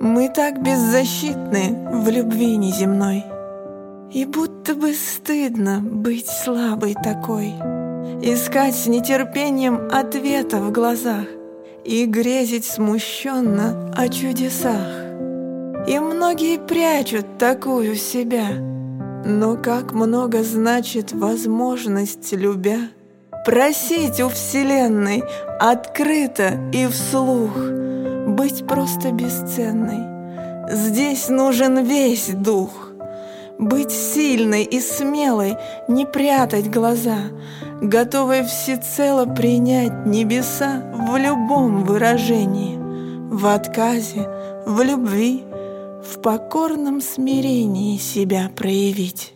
Мы так беззащитны в любви неземной. И будто бы стыдно быть слабой такой, Искать с нетерпением ответа в глазах И грезить смущенно о чудесах. И многие прячут такую себя, Но как много значит возможность, любя, Просить у Вселенной открыто и вслух — быть просто бесценной. Здесь нужен весь дух. Быть сильной и смелой, не прятать глаза, готовой всецело принять небеса в любом выражении, в отказе, в любви, в покорном смирении себя проявить.